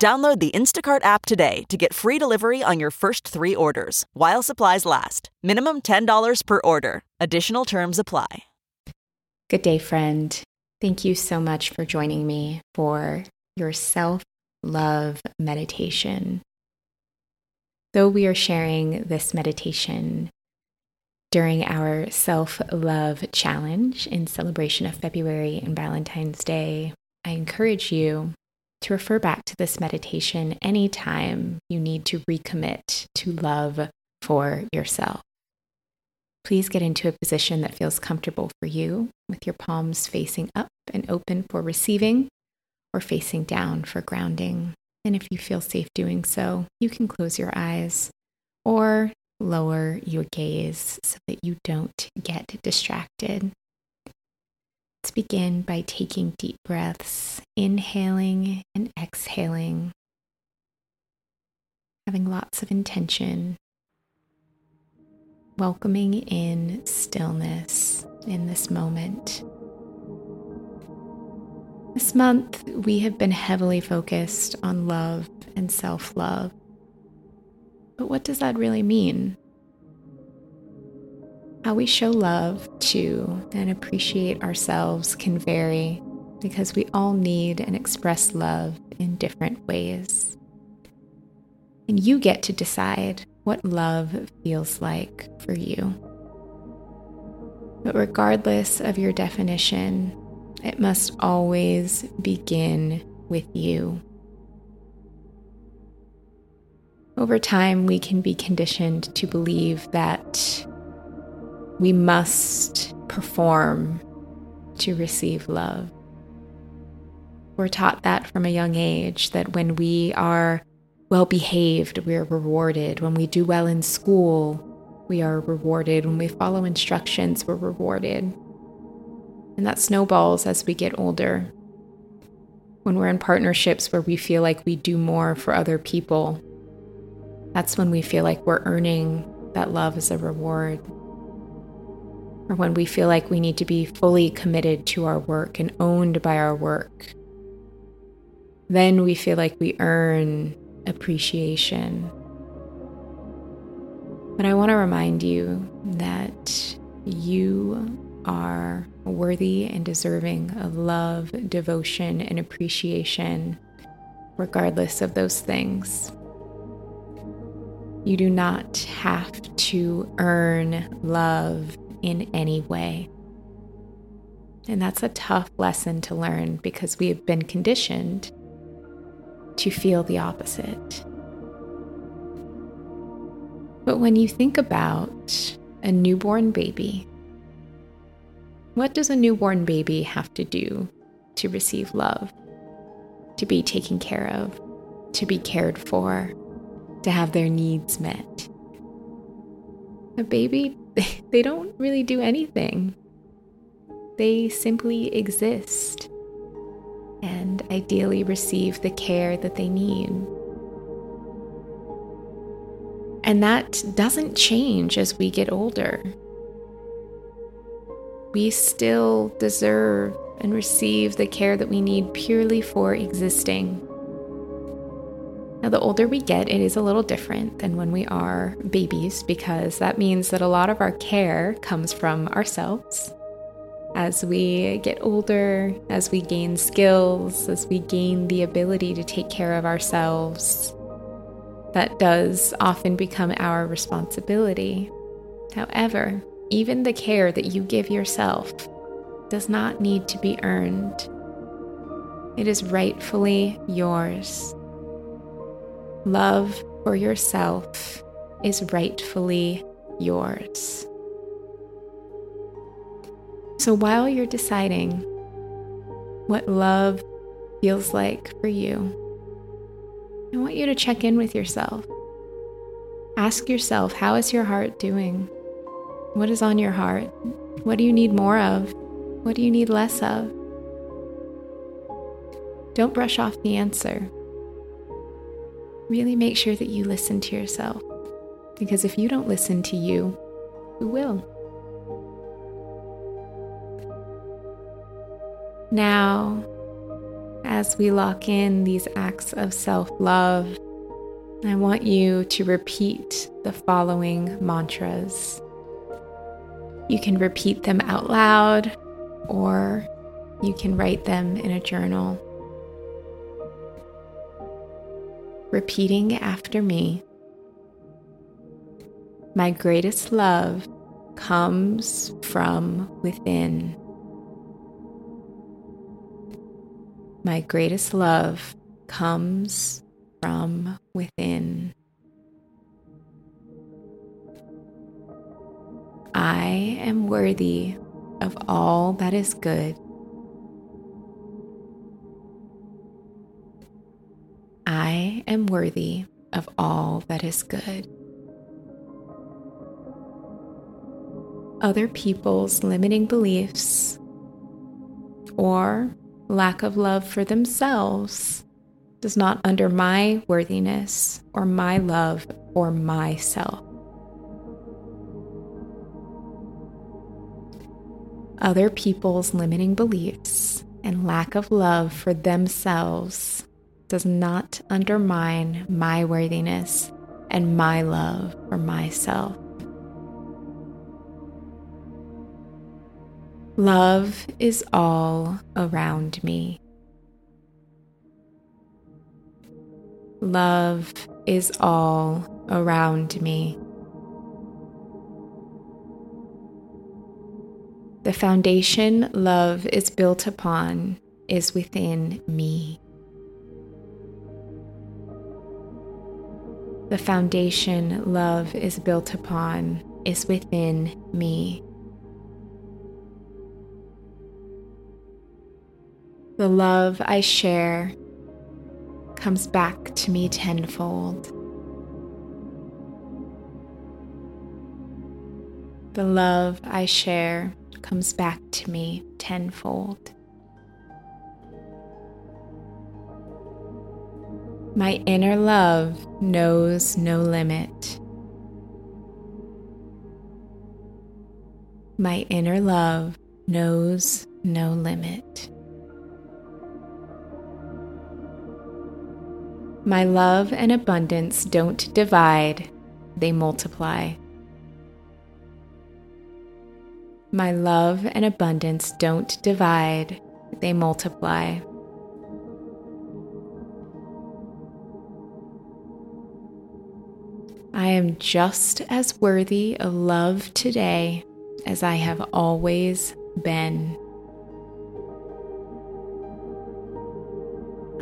Download the Instacart app today to get free delivery on your first three orders while supplies last. Minimum $10 per order. Additional terms apply. Good day, friend. Thank you so much for joining me for your self love meditation. Though we are sharing this meditation during our self love challenge in celebration of February and Valentine's Day, I encourage you to refer back to this meditation anytime you need to recommit to love for yourself. Please get into a position that feels comfortable for you, with your palms facing up and open for receiving, or facing down for grounding. And if you feel safe doing so, you can close your eyes or lower your gaze so that you don't get distracted. Let's begin by taking deep breaths, inhaling and exhaling, having lots of intention, welcoming in stillness in this moment. This month, we have been heavily focused on love and self love. But what does that really mean? How we show love to and appreciate ourselves can vary because we all need and express love in different ways. And you get to decide what love feels like for you. But regardless of your definition, it must always begin with you. Over time, we can be conditioned to believe that we must perform to receive love. We're taught that from a young age that when we are well behaved, we're rewarded. When we do well in school, we are rewarded. When we follow instructions, we're rewarded. And that snowballs as we get older. When we're in partnerships where we feel like we do more for other people, that's when we feel like we're earning that love as a reward or when we feel like we need to be fully committed to our work and owned by our work, then we feel like we earn appreciation. But I want to remind you that you are worthy and deserving of love, devotion, and appreciation, regardless of those things. You do not have to earn love in any way. And that's a tough lesson to learn because we have been conditioned to feel the opposite. But when you think about a newborn baby, what does a newborn baby have to do to receive love, to be taken care of, to be cared for, to have their needs met? A baby they, don't really do anything. They simply exist and ideally receive the care that they need. And that doesn't change as we get older. We still deserve and receive the care that we need purely for existing. Now, the older we get, it is a little different than when we are babies because that means that a lot of our care comes from ourselves. As we get older, as we gain skills, as we gain the ability to take care of ourselves, that does often become our responsibility. However, even the care that you give yourself does not need to be earned. It is rightfully yours. Love for yourself is rightfully yours. So while you're deciding what love feels like for you, I want you to check in with yourself. Ask yourself, how is your heart doing? What is on your heart? What do you need more of? What do you need less of? Don't brush off the answer. Really make sure that you listen to yourself. Because if you don't listen to you, who will? Now, as we lock in these acts of self love, I want you to repeat the following mantras. You can repeat them out loud or you can write them in a journal. Repeating after me My greatest love comes from within. My greatest love comes from within. I am worthy of all that is good. Am worthy of all that is good. Other people's limiting beliefs or lack of love for themselves does not under my worthiness or my love for myself. Other people's limiting beliefs and lack of love for themselves does not undermine my worthiness and my love for myself. Love is all around me. Love is all around me. The foundation love is built upon is within me. The foundation love is built upon is within me. The love I share comes back to me tenfold. The love I share comes back to me tenfold. My inner love knows no limit. My inner love knows no limit. My love and abundance don't divide, they multiply. My love and abundance don't divide, they multiply. Am just as worthy of love today as I have always been.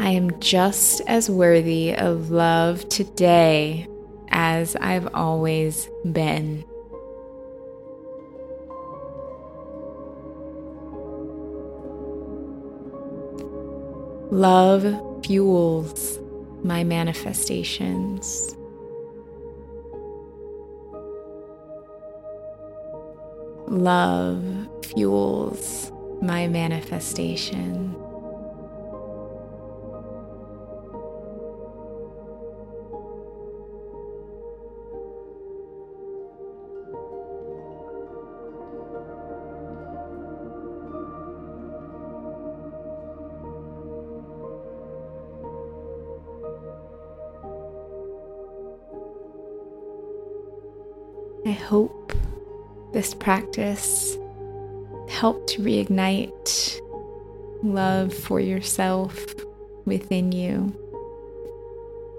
I am just as worthy of love today as I've always been. Love fuels my manifestations. Love fuels my manifestation. I hope this practice helped to reignite love for yourself within you.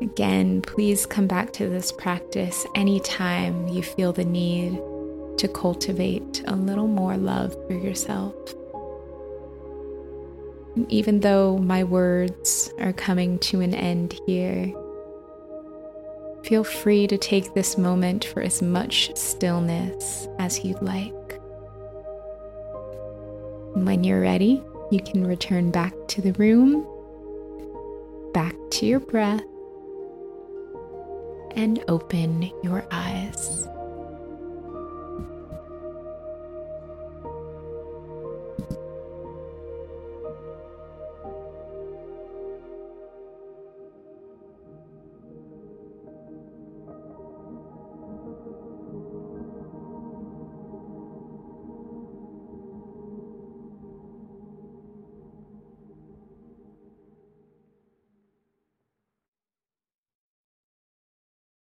Again, please come back to this practice anytime you feel the need to cultivate a little more love for yourself. And even though my words are coming to an end here, feel free to take this moment for as much stillness as you'd like. When you're ready, you can return back to the room, back to your breath, and open your eyes.